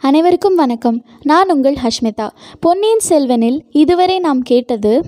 அனைவருக்கும் வணக்கம். நான் உங்கள் ஹஷ்மிதா. பொன்னியின் செல்வனில் இதுவரை நாம் கேட்டது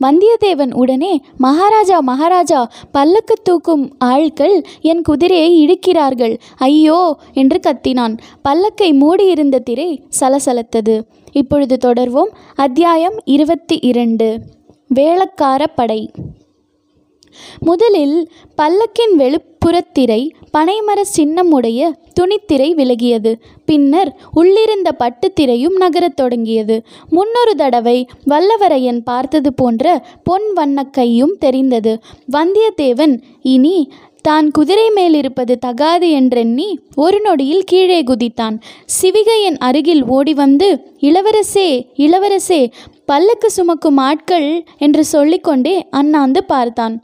வந்தியத்தேவன் உடனே மகாராஜா மகாராஜா பல்லக்கு தூக்கும் ஆட்கள் என் குதிரையை இடுக்கிறார்கள். ஐயோ! என்று கத்தினான். பல்லக்கை மூடியிருந்த திரை சலசலத்தது. இப்பொழுது தொடர்வோம். அத்தியாயம் இருபத்தி இரண்டு. வேளக்கார படை. முதலில் பல்லக்கின் வெளிப்புறத்திரை பனைமர சின்னமுடைய துணித்திரை விலகியது. பின்னர் உள்ளிருந்த பட்டுத்திரையும் நகரத் தொடங்கியது. முன்னொரு தடவை வல்லவரையன் பார்த்தது போன்ற பொன் வண்ணக் கையும் தெரிந்தது. வந்தியத்தேவன் இனி தான் குதிரை மேலிருப்பது தகாது என்றெண்ணி ஒரு நொடியில் கீழே குதித்தான். சிவிகையின் அருகில் ஓடி வந்து இளவரசே இளவரசே பல்லக்கு சுமக்கும் ஆட்கள் என்று சொல்லிக்கொண்டே அண்ணாந்து பார்த்தான்.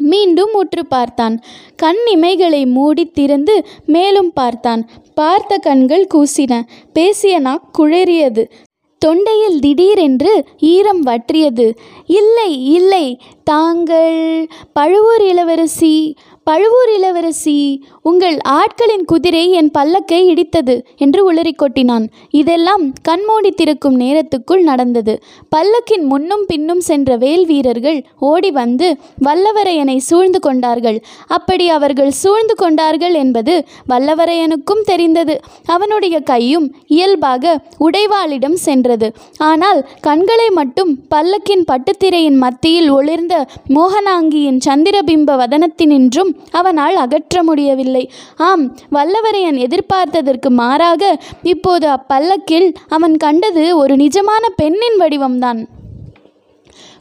மீண்டும் உற்று பார்த்தான். கண் இமைகளை மூடி திறந்து மேலும் பார்த்தான். பார்த்த கண்கள் கூசின. பேசிய நாக் குழறியது. தொண்டையில் திடீரென்று ஈரம் வற்றியது. இல்லை இல்லை தாங்கள் பழுவூர் இளவரசி பழுவூர் இளவரசி உங்கள் ஆட்களின் குதிரை என் பல்லக்கை இடித்தது என்று உளறி கொட்டினான். இதெல்லாம் கண்மூடி திறக்கும் நேரத்துக்குள் நடந்தது. பல்லக்கின் முன்னும் பின்னும் சென்ற வேல் வீரர்கள் ஓடி வந்து வல்லவரையனை சூழ்ந்து கொண்டார்கள். அப்படி அவர்கள் சூழ்ந்து கொண்டார்கள் என்பது வல்லவரையனுக்கும் தெரிந்தது. அவனுடைய கையும் இயல்பாக உடைவாளிடம் சென்றது. ஆனால் கண்களை மட்டும் பல்லக்கின் பட்டுத்திரையின் மத்தியில் ஒளிர்ந்த மோகனாங்கியின் சந்திரபிம்ப வதனத்தினின்றும் அவனால் அகற்ற முடியவில்லை. ஆம் வல்லவரையன் எதிர்பார்த்ததற்கு மாறாக இப்போது அப்பல்லக்கில் அவன் கண்டது ஒரு நிஜமான பெண்ணின் வடிவம்தான்.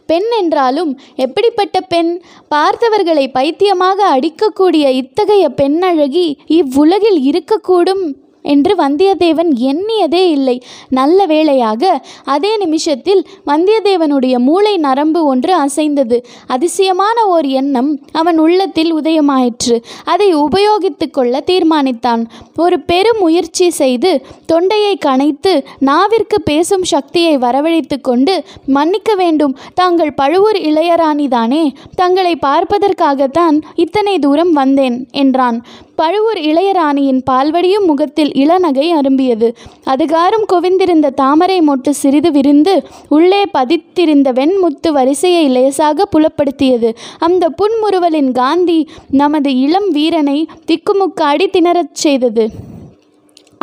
பெண் என்றாலும் எப்படிப்பட்ட பெண்? பார்த்தவர்களை பைத்தியமாக அடிக்கக்கூடிய இத்தகைய பெண்ணழகி இவ்வுலகில் இருக்கக்கூடும். என்று வந்தியத்தேவன் எண்ணியதே இல்லை. நல்ல வேளையாக அதே நிமிஷத்தில் வந்தியத்தேவனுடைய மூளை நரம்பு ஒன்று அசைந்தது. அதிசயமான ஓர் எண்ணம் அவன் உள்ளத்தில் உதயமாயிற்று. அதை உபயோகித்து கொள்ள தீர்மானித்தான். ஒரு பெரும் முயற்சி செய்து தொண்டையை கனைத்து நாவிற்கு பேசும் சக்தியை வரவழைத்து கொண்டு மன்னிக்க வேண்டும். தாங்கள் பழுவூர் இளையராணிதானே? தங்களை பார்ப்பதற்காகத்தான் இத்தனை தூரம் வந்தேன் என்றான். பழுவூர் இளையராணியின் பால்வடியும் முகத்தில் இளநகை அரும்பியது. அதுகாரும் குவிந்திருந்த தாமரை மொட்டு சிறிது விரிந்து உள்ளே பதித்திருந்த வெண்முத்து வரிசையை லேசாக புலப்படுத்தியது. அந்த புன்முறுவலின் காந்தி நமது இளம் வீரனை திக்குமுக்காடி திணறச் செய்தது.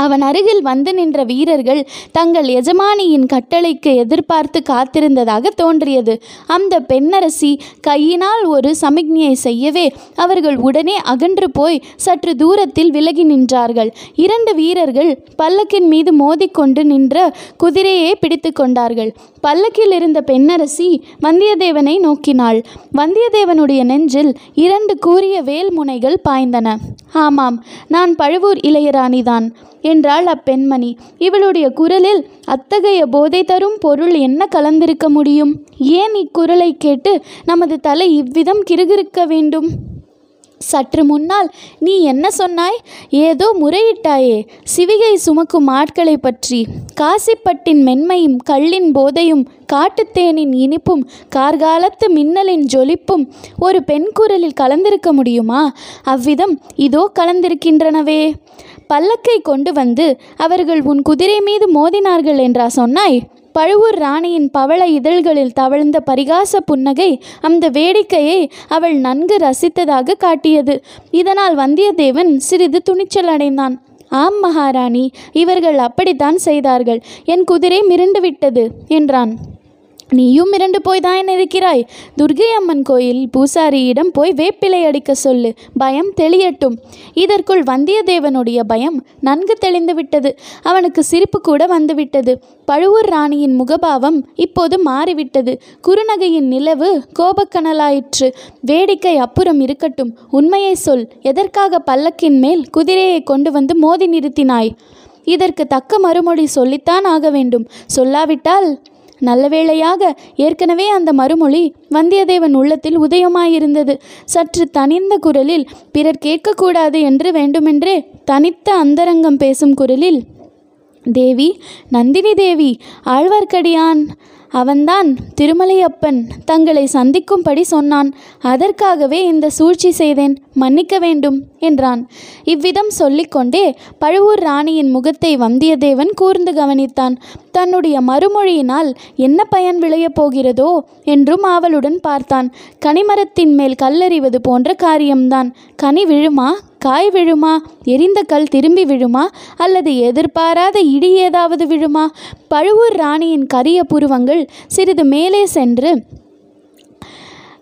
அவன் அருகில் வந்து நின்ற வீரர்கள் தங்கள் எஜமானியின் கட்டளைக்கு எதிர்பார்த்து காத்திருந்ததாக தோன்றியது. அந்த பெண்ணரசி கையினால் ஒரு சமிக்ஞையை செய்யவே அவர்கள் உடனே அகன்று போய் சற்று தூரத்தில் விலகி நின்றார்கள். இரண்டு வீரர்கள் பல்லக்கின் மீது மோதிக்கொண்டு நின்ற குதிரையை பிடித்து கொண்டார்கள். பல்லக்கில் இருந்த பெண்ணரசி வந்தியத்தேவனை நோக்கினாள். வந்தியத்தேவனுடைய நெஞ்சில் இரண்டு கூரிய வேல்முனைகள் பாய்ந்தன. ஆமாம் நான் பழுவூர் இளையராணிதான். என்றாள் அப்பெண்மணி. இவளுடைய குரலில் அத்தகைய போதை தரும் பொருள் என்ன கலந்திருக்க முடியும்? ஏன் இக்குரலை கேட்டு நமது தலை இவ்விதம் கிறுகிறுக்க வேண்டும்? சற்று முன்னால் நீ என்ன சொன்னாய்? ஏதோ முறையிட்டாயே. சிவிகை சுமக்கும் ஆட்களை பற்றி. காசிப்பட்டின் மென்மையும் கள்ளின் போதையும் காட்டுத்தேனின் இனிப்பும் கார்காலத்து மின்னலின் ஜொலிப்பும் ஒரு பெண் குரலில் கலந்திருக்க முடியுமா? அவ்விதம் இதோ கலந்திருக்கின்றனவே. பல்லக்கை கொண்டு வந்து அவர்கள் உன் குதிரை மீது மோதினார்கள் என்றா சொன்னாய்? பழுவூர் ராணியின் பவள இதழ்களில் தவழ்ந்த பரிகாச புன்னகை அந்த வேடிக்கையை அவள் நன்கு ரசித்ததாக காட்டியது. இதனால் வந்தியத்தேவன் சிறிது துணிச்சல் அடைந்தான். ஆம் மகாராணி இவர்கள் அப்படித்தான் செய்தார்கள். என் குதிரை மிருண்டுவிட்டது என்றான். நீயும் மிரண்டு போய் தான் இருக்கிறாய். துர்கை அம்மன் கோயில் பூசாரியிடம் போய் வேப்பிலை அடிக்க சொல்லு. பயம் தெளியட்டும். இதற்குள் வந்தியத்தேவனுடைய பயம் நன்கு தெளிந்துவிட்டது. அவனுக்கு சிரிப்பு கூட வந்துவிட்டது. பழுவூர் ராணியின் முகபாவம் இப்போது மாறிவிட்டது. குறுநகையின் நிலவு கோபக்கனலாயிற்று. வேடிக்கை அப்புறம் இருக்கட்டும். உண்மையை சொல். எதற்காக பல்லக்கின் மேல் குதிரையை கொண்டு வந்து மோதி நிறுத்தினாய்? இதற்கு தக்க மறுமொழி சொல்லித்தான் ஆக வேண்டும். சொல்லாவிட்டால் நல்ல வேளையாக ஏற்கனவே அந்த மறுமொழி வந்தியத்தேவன் உள்ளத்தில் உதயமாயிருந்தது. சற்று தனிந்த குரலில் பிறர் கேட்கக்கூடாது என்று வேண்டுமென்றே தனித்த அந்தரங்கம் பேசும் குரலில் தேவி நந்தினி தேவி ஆழ்வார்க்கடியான் அவன்தான் திருமலையப்பன். தங்களை சந்திக்கும்படி சொன்னான். அதற்காகவே இந்த சூழ்ச்சி செய்தேன். மன்னிக்க வேண்டும் என்றான். இவ்விதம் சொல்லிக்கொண்டே பழுவூர் ராணியின் முகத்தை வந்தியத்தேவன் கூர்ந்து கவனித்தான். தன்னுடைய மறுமொழியினால் என்ன பயன் விளையப் போகிறதோ என்றும் ஆவலுடன் பார்த்தான். கனிமரத்தின் மேல் கல்லறிவது போன்ற காரியம்தான். கனி விழுமா? காய் விழுமா? எரிந்த கல் திரும்பி விழுமா? அல்லது எதிர்பாராத இடி ஏதாவது விழுமா? பழுவூர் ராணியின் கரிய புருவங்கள் சிறிது மேலே சென்று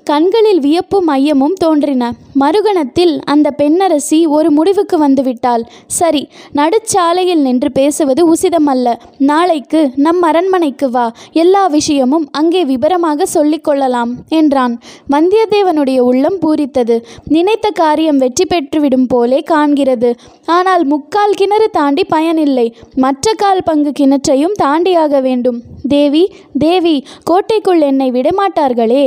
கண்களில் வியப்பும் ஐயமும் தோன்றின. மறுகணத்தில் அந்த பெண்ணரசி ஒரு முடிவுக்கு வந்துவிட்டாள். சரி நடுச்சாலையில் நின்று பேசுவது உசிதமல்ல. நாளைக்கு நம் அரண்மனைக்கு வா. எல்லா விஷயமும் அங்கே விபரமாக சொல்லிக்கொள்ளலாம் என்றான். வந்தியத்தேவனுடைய உள்ளம் பூரித்தது. நினைத்த காரியம் வெற்றி பெற்றுவிடும் போலே காண்கிறது. ஆனால் முக்கால் கிணறு தாண்டி பயனில்லை. மற்ற கால் பங்கு கிணற்றையும் தாண்டியாக வேண்டும். தேவி தேவி கோட்டைக்குள் என்னை விடமாட்டார்களே.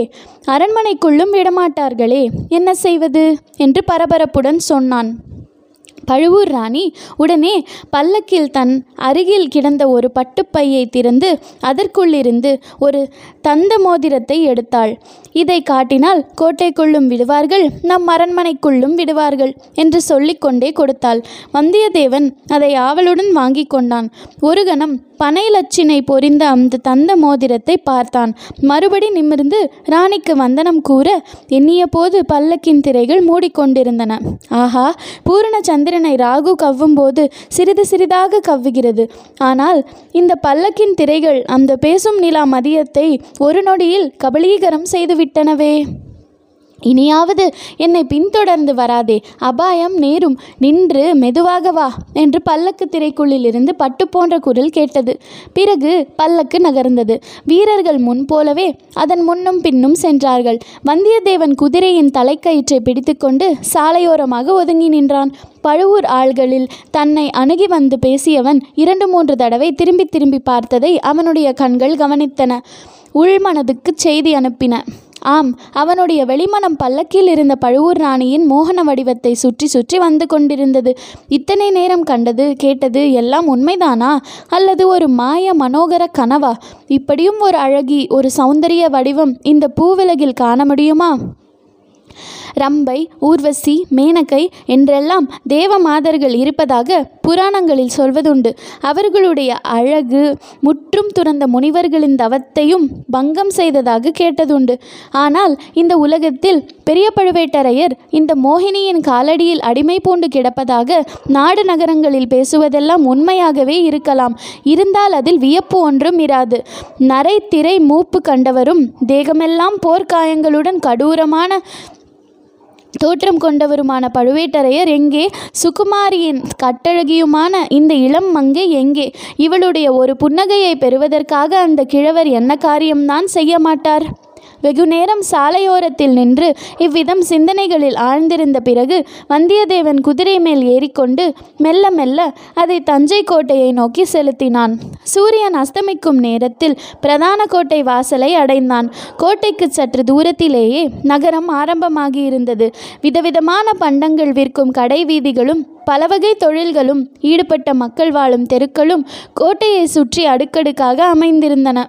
அரண்மனைக்குள்ளும் விடமாட்டார்களே. என்ன செய்வது? என்று பரபரப்புடன் சொன்னான். பழுவூர் ராணி உடனே பல்லக்கில் தன் அருகில் கிடந்த ஒரு பட்டுப்பையை திறந்து அதற்குள்ளிருந்து ஒரு தந்த மோதிரத்தை எடுத்தாள். இதை காட்டினால் கோட்டைக்குள்ளும் விடுவார்கள் நம் அரண்மனைக்குள்ளும் விடுவார்கள் என்று சொல்லிக்கொண்டே கொடுத்தாள். வந்தியத்தேவன் அதை ஆவலுடன் வாங்கி கொண்டான். ஒரு கணம் பனை லட்சினை பொறிந்த அந்த தந்த மோதிரத்தை பார்த்தான். மறுபடி நிமிர்ந்து ராணிக்கு வந்தனம் கூற எண்ணிய போது பல்லக்கின் திரைகள் மூடிக்கொண்டிருந்தன. ஆஹா பூரண சந்திரன் ராகு கவ்வும்போது சிறிது சிறிதாக கவ்வுகிறது. ஆனால் இந்த பல்லக்கின் திரைகள் அந்த பேசும் நிலா மதியத்தை ஒரு நொடியில் கபலீகரம் செய்துவிட்டனவே. இனியாவது என்னை பின்தொடர்ந்து வராதே. அபாயம் நேரும். நின்று மெதுவாக வா என்று பல்லக்கு திரைக்குள்ளிலிருந்து பட்டு போன்ற குரல் கேட்டது. பிறகு பல்லக்கு நகர்ந்தது. வீரர்கள் முன் போலவே அதன் முன்னும் பின்னும் சென்றார்கள். வந்தியத்தேவன் குதிரையின் தலைக்கயிற்றை பிடித்துக்கொண்டு சாலையோரமாக ஒதுங்கி நின்றான். பழுவூர் ஆள்களில் தன்னை அணுகி வந்து பேசியவன் இரண்டு மூன்று தடவை திரும்பி திரும்பி பார்த்ததை அவனுடைய கண்கள் கவனித்தன. உள்மனதுக்கு செய்தி அனுப்பின. ஆம் அவனுடைய வெளிமனம் பல்லக்கில் இருந்த பழுவூர் ராணியின் மோகன வடிவத்தை சுற்றி சுற்றி வந்து கொண்டிருந்தது. இத்தனை நேரம் கண்டது கேட்டது எல்லாம் உண்மைதானா? அல்லது ஒரு மாய மனோகர கனவா? இப்படியும் ஒரு அழகி ஒரு சௌந்தரிய வடிவம் இந்த பூவிலகில் காண முடியுமா? ரம்பை ஊர்வசி மேனகை என்றெல்லாம் தேவ மாதர்கள் இருப்பதாக புராணங்களில் சொல்வதுண்டு. அவர்களுடைய அழகு முற்றும் துறந்த முனிவர்களின் தவத்தையும் பங்கம் செய்ததாக கேட்டதுண்டு. ஆனால் இந்த உலகத்தில் பெரிய பழுவேட்டரையர் இந்த மோகினியின் காலடியில் அடிமை பூண்டு கிடப்பதாக நாடு நகரங்களில் பேசுவதெல்லாம் உண்மையாகவே இருக்கலாம். இருந்தால் அதில் வியப்பு ஒன்றும் இராது. நரை திரை மூப்பு கண்டவரும் தேகமெல்லாம் போர்க்காயங்களுடன் கடூரமான தோற்றம் கொண்டவருமான பழுவேட்டரையர் எங்கே? சுகுமாரியின் கட்டழகியுமான இந்த இளம் மங்கை எங்கே? இவளுடைய ஒரு புன்னகையை பெறுவதற்காக அந்த கிழவர் என்ன காரியம்தான் செய்ய மாட்டார்? வெகு நேரம் சாலையோரத்தில் நின்று இவ்விதம் சிந்தனைகளில் ஆழ்ந்திருந்த பிறகு வந்தியத்தேவன் குதிரை மேல் ஏறிக்கொண்டு மெல்ல மெல்ல அதை தஞ்சை கோட்டையை நோக்கி செலுத்தினான். சூரியன் அஸ்தமிக்கும் நேரத்தில் பிரதான கோட்டை வாசலை அடைந்தான். கோட்டைக்கு சற்று தூரத்திலேயே நகரம் ஆரம்பமாகி இருந்தது. விதவிதமான பண்டங்கள் விற்கும் கடை வீதிகளும் பலவகை தொழில்களும் ஈடுபட்ட மக்கள் வாழும் தெருக்களும் கோட்டையை சுற்றி அடுக்கடுக்காக அமைந்திருந்தன.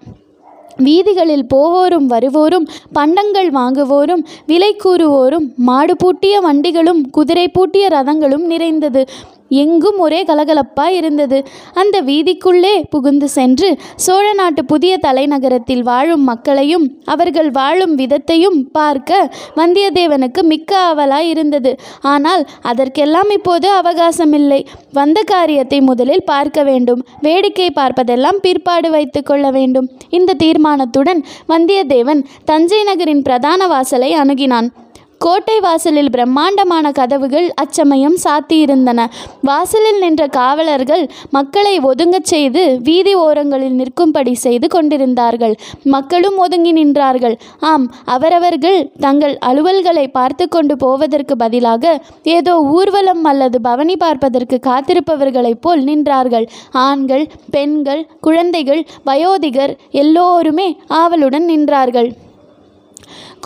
வீதிகளில் போவோரும் வருவோரும் பண்டங்கள் வாங்குவோரும் விலை கூறுவோரும் மாடு பூட்டிய வண்டிகளும் குதிரை பூட்டிய ரதங்களும் நிறைந்தது. எங்கும் ஒரே கலகலப்பாய் இருந்தது. அந்த வீதிக்குள்ளே புகுந்து சென்று சோழ நாட்டு புதிய தலைநகரத்தில் வாழும் மக்களையும் அவர்கள் வாழும் விதத்தையும் பார்க்க வந்தியத்தேவனுக்கு மிக்க ஆவலாய் இருந்தது. ஆனால் அதற்கெல்லாம் இப்போது அவகாசமில்லை. வந்த காரியத்தை முதலில் பார்க்க வேண்டும். வேடிக்கை பார்ப்பதெல்லாம் பிற்பாடு வைத்து கொள்ள வேண்டும். இந்த தீர்மானத்துடன் வந்தியத்தேவன் தஞ்சை நகரின் பிரதான வாசலை அணுகினான். கோட்டை வாசலில் பிரம்மாண்டமான கதவுகள் அச்சமயம் சாத்தியிருந்தன. வாசலில் நின்ற காவலர்கள் மக்களை ஒதுங்கச் செய்து வீதி ஓரங்களில் நிற்கும்படி செய்து கொண்டிருந்தார்கள். மக்களும் ஒதுங்கி நின்றார்கள். ஆம் அவரவர்கள் தங்கள் அலுவல்களை பார்த்து கொண்டு போவதற்கு பதிலாக ஏதோ ஊர்வலம் அல்லது பவனி பார்ப்பதற்கு காத்திருப்பவர்களைப் போல் நின்றார்கள். ஆண்கள் பெண்கள் குழந்தைகள் வயோதிகர் எல்லோருமே ஆவலுடன் நின்றார்கள்.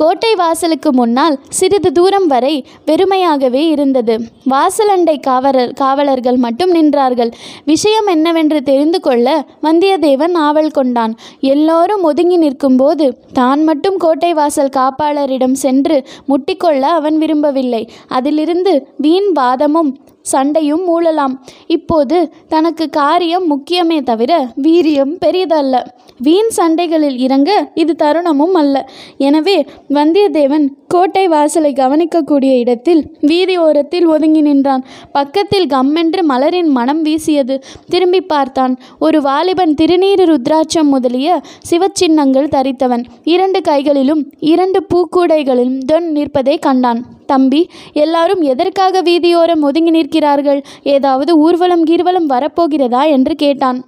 கோட்டை வாசலுக்கு முன்னால் சிறிது தூரம் வரை வெறுமையாகவே இருந்தது. வாசலண்டை காவலர் காவலர்கள் மட்டும் நின்றார்கள். விஷயம் என்னவென்று தெரிந்து கொள்ள வந்தியத்தேவன் ஆவல் கொண்டான். எல்லோரும் ஒதுங்கி நிற்கும்போது தான் மட்டும் கோட்டை வாசல் காப்பாளரிடம் சென்று முட்டிக்கொள்ள அவன் விரும்பவில்லை. அதிலிருந்து வீண் வாதமும் சண்டையும் மூழலாம் இப்போது தனக்கு காரியம் முக்கியமே தவிர வீரியம் பெரியதல்ல வீண் சண்டைகளில் இறங்க இது தருணமும் அல்ல. எனவே வந்தியத்தேவன் கோட்டை வாசலை கவனிக்கக்கூடிய இடத்தில் வீதி ஓரத்தில் ஒதுங்கி நின்றான். பக்கத்தில் கம்மென்று மலரின் மனம் வீசியது. திரும்பி பார்த்தான். ஒரு வாலிபன் திருநீறு ருத்ராட்சம் முதலிய சிவச்சின்னங்கள் தரித்தவன். இரண்டு கைகளிலும் இரண்டு பூக்கூடைகளிலும் தொன் நிற்பதை கண்டான். தம்பி எல்லாரும் எதற்காக வீதியோரம் ஒதுங்கி நிற்கிறார்கள்? ஏதாவது ஊர்வலம் கீர்வலம் வரப்போகிறதா? என்று கேட்டான்.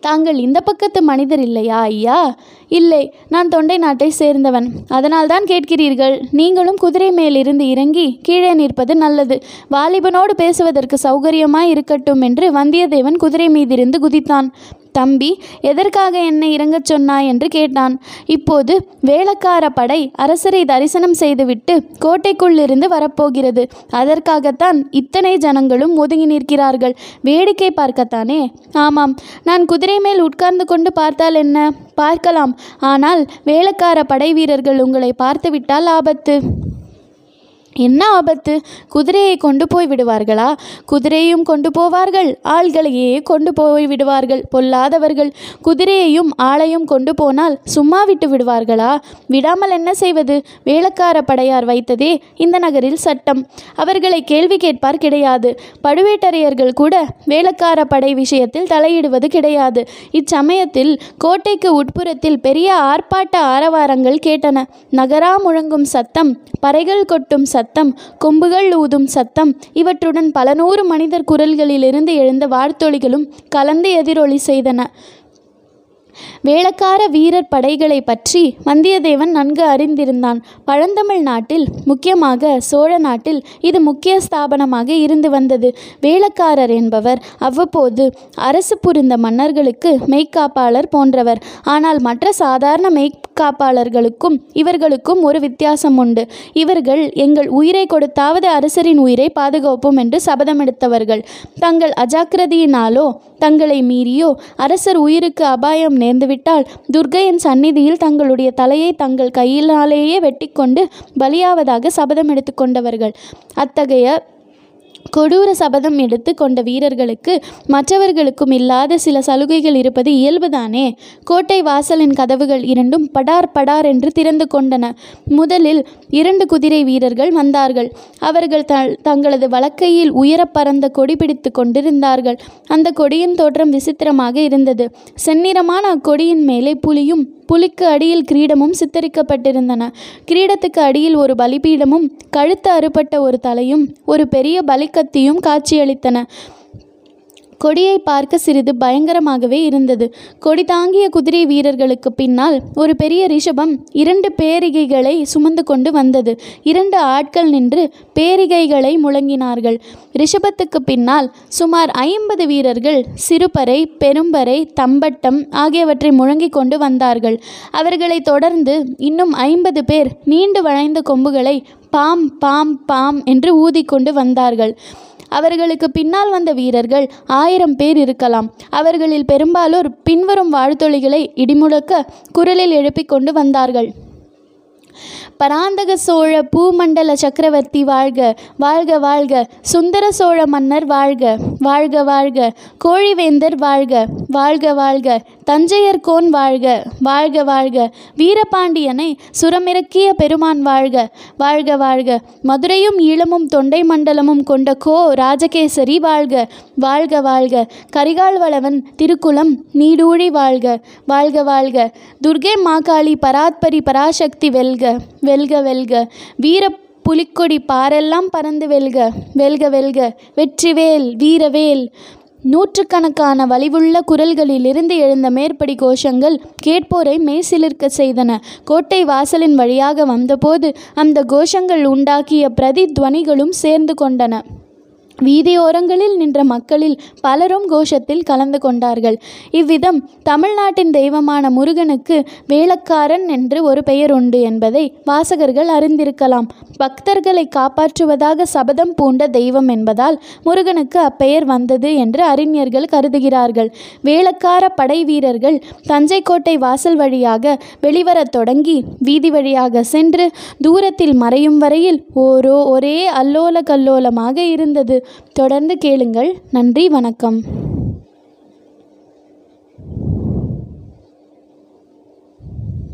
தாங்கள் இந்த பக்கத்து மனிதர் இல்லையா ஐயா? இல்லை நான் தொண்டை நாட்டை சேர்ந்தவன். அதனால்தான் கேட்கிறீர்கள் நீங்களும் குதிரை மேலிருந்து இறங்கி கீழே நிற்பது நல்லது. வாலிபனோடு பேசுவதற்கு சௌகரியமாய் இருக்கட்டும் என்று வந்தியத்தேவன் குதிரை மீதிருந்து குதித்தான். தம்பி எதற்காக என்னை இறங்கச் சொன்னாய் என்று கேட்டான். இப்போது வேளக்கார படை அரசரை தரிசனம் செய்துவிட்டு கோட்டைக்குள்ளிருந்து வரப்போகிறது. அதற்காகத்தான் இத்தனை ஜனங்களும் ஒதுங்கி நிற்கிறார்கள். வேடிக்கை பார்க்கத்தானே? ஆமாம் நான் குதிரை மேல் உட்கார்ந்து கொண்டு பார்த்தால் என்ன? பார்க்கலாம். ஆனால் வேளக்கார படை வீரர்கள் உங்களை பார்த்துவிட்டால் ஆபத்து. என்ன ஆபத்து? குதிரையை கொண்டு போய் விடுவார்களா? குதிரையும் கொண்டு போவார்கள். ஆள்களையே கொண்டு போய் விடுவார்கள். பொல்லாதவர்கள் குதிரையையும் ஆளையும் கொண்டு போனால் சும்மா விட்டு விடுவார்களா? விடாமல் என்ன செய்வது? வேளக்கார படையார் வைத்ததே இந்த நகரில் சட்டம். அவர்களை கேள்வி கேட்பார் கிடையாது. பழுவேட்டரையர்கள் கூட வேளக்கார படை விஷயத்தில் தலையிடுவது கிடையாது. இச்சமயத்தில் கோட்டைக்கு உட்புறத்தில் பெரிய ஆர்ப்பாட்ட ஆரவாரங்கள் கேட்டன. நகரா முழங்கும் சத்தம் பறைகள் கொட்டும் சத்தம் சத்தம் கொம்புகள் ஊதும் சத்தம் இவற்றுடன் பல நூறு மனிதர் குரல்களிலிருந்து எழுந்த வாழ்த்தொலிகளும் கலந்து எதிரொலி செய்தன. வேளக்கார வீரர் படைகளை பற்றி வந்தியத்தேவன் நன்கு அறிந்திருந்தான். பழந்தமிழ் நாட்டில் முக்கியமாக சோழ நாட்டில் இது முக்கிய ஸ்தாபனமாக இருந்து வந்தது. வேளக்காரர் என்பவர் அவ்வப்போது அரசு புரிந்த மன்னர்களுக்கு மெய்க்காப்பாளர் போன்றவர். ஆனால் மற்ற சாதாரண மெய்க்காப்பாளர்களுக்கும் இவர்களுக்கும் ஒரு வித்தியாசம் உண்டு. இவர்கள் எங்கள் உயிரை கொடுத்தாவது அரசரின் உயிரை பாதுகாப்போம் என்று சபதமெடுத்தவர்கள். தங்கள் அஜாக்கிரதையினாலோ தங்களை மீறியோ அரசர் உயிருக்கு அபாயம் நேர்ந்துவிட்டால் துர்க்கையின் சந்நிதியில் தங்களுடைய தலையை தங்கள் கையினாலேயே வெட்டிக்கொண்டு பலியாவதாக சபதம் எடுத்துக்கொண்டவர்கள். அத்தகைய கொடூர சபதம் எடுத்து கொண்ட வீரர்களுக்கு மற்றவர்களுக்கும் இல்லாத சில சலுகைகள் இருப்பது இயல்புதானே? கோட்டை வாசலின் கதவுகள் இரண்டும் படார் படார் என்று திறந்து கொண்டன. முதலில் இரண்டு குதிரை வீரர்கள் வந்தார்கள். அவர்கள் த தங்களது வழக்கையில் உயரப் பறந்த கொடி பிடித்து கொண்டிருந்தார்கள். அந்த கொடியின் தோற்றம் விசித்திரமாக இருந்தது. செந்நிறமான அக்கொடியின் மேலே புலியும் புலிக்கு அடியில் கிரீடமும் சித்தரிக்கப்பட்டிருந்தன. கிரீடத்துக்கு அடியில் ஒரு பலிபீடமும் கழுத்து அறுபட்ட ஒரு தலையும் ஒரு பெரிய பலிக்கத்தியும் காட்சியளித்தன. கொடியை பார்க்க சிறிது பயங்கரமாகவே இருந்தது. கொடி தாங்கிய குதிரை வீரர்களுக்கு பின்னால் ஒரு பெரிய ரிஷபம் இரண்டு பேரிகைகளை சுமந்து கொண்டு வந்தது. இரண்டு ஆட்கள் நின்று பேரிகைகளை முழங்கினார்கள். ரிஷபத்துக்கு பின்னால் சுமார் ஐம்பது வீரர்கள் சிறுபறை பெரும்பறை தம்பட்டம் ஆகியவற்றை முழங்கிக் கொண்டு வந்தார்கள். அவர்களை தொடர்ந்து இன்னும் ஐம்பது பேர் நீண்டு வளைந்த கொம்புகளை பாம் பாம் பாம் என்று ஊதிக்கொண்டு வந்தார்கள். அவர்களுக்கு பின்னால் வந்த வீரர்கள் ஆயிரம் பேர் இருக்கலாம். அவர்களில் பெரும்பாலோர் பின்வரும் வாழ்த்தொழிகளை இடிமுழக்க குரலில் எழுப்பிக் கொண்டு வந்தார்கள். பராந்தக சோழ பூமண்டல சக்கரவர்த்தி வாழ்க வாழ்க வாழ்க. சுந்தர சோழ மன்னர் வாழ்க. வாழ்க வாழ்க. கோழிவேந்தர் வாழ்க வாழ்க வாழ்க. தஞ்சையர் கோன் வாழ்க வாழ்க வாழ்க. வீரபாண்டியனை சுரமிறக்கிய பெருமான் வாழ்க வாழ்க வாழ்க. மதுரையும் ஈழமும் தொண்டை மண்டலமும் கொண்ட கோ ராஜகேசரி வாழ்க வாழ்க வாழ்க. கரிகால்வளவன் திருக்குளம் நீடூழி வாழ்க வாழ்க வாழ்க. துர்கை மாகாளி பராத்பரி பராசக்தி வெல்க வெல்க வெல்க. வீர புலிக்கொடி பாரெல்லாம் பறந்து வெல்க வெல்க வெல்க. வெற்றிவேல் வீரவேல். நூற்றுக்கணக்கான வலிவுள்ள குரல்களிலிருந்து எழுந்த மேற்படி கோஷங்கள் கேட்போரை மெய்சிலிர்க்க செய்தன. கோட்டை வாசலின் வழியாக வந்தபோது அந்த கோஷங்கள் உண்டாக்கிய பிரதித்வனிகளும் சேர்ந்து கொண்டன. வீதியோரங்களில் நின்ற மக்களில் பலரும் கோஷத்தில் கலந்து கொண்டார்கள். இவ்விதம் தமிழ்நாட்டின் தெய்வமான முருகனுக்கு வேளக்காரன் என்று ஒரு பெயர் உண்டு என்பதை வாசகர்கள் அறிந்திருக்கலாம். பக்தர்களை காப்பாற்றுவதாக சபதம் பூண்ட தெய்வம் என்பதால் முருகனுக்கு அப்பெயர் வந்தது என்று அறிஞர்கள் கருதுகிறார்கள். வேளக்கார படை வீரர்கள் தஞ்சை கோட்டை வாசல் வழியாக வெளிவரத் தொடங்கி வீதி வழியாக சென்று தூரத்தில் மறையும் வரையில் ஓரோ ஒரே அல்லோல கல்லோலமாக இருந்தது. தொடர்ந்து கேளுங்கள். நன்றி வணக்கம்.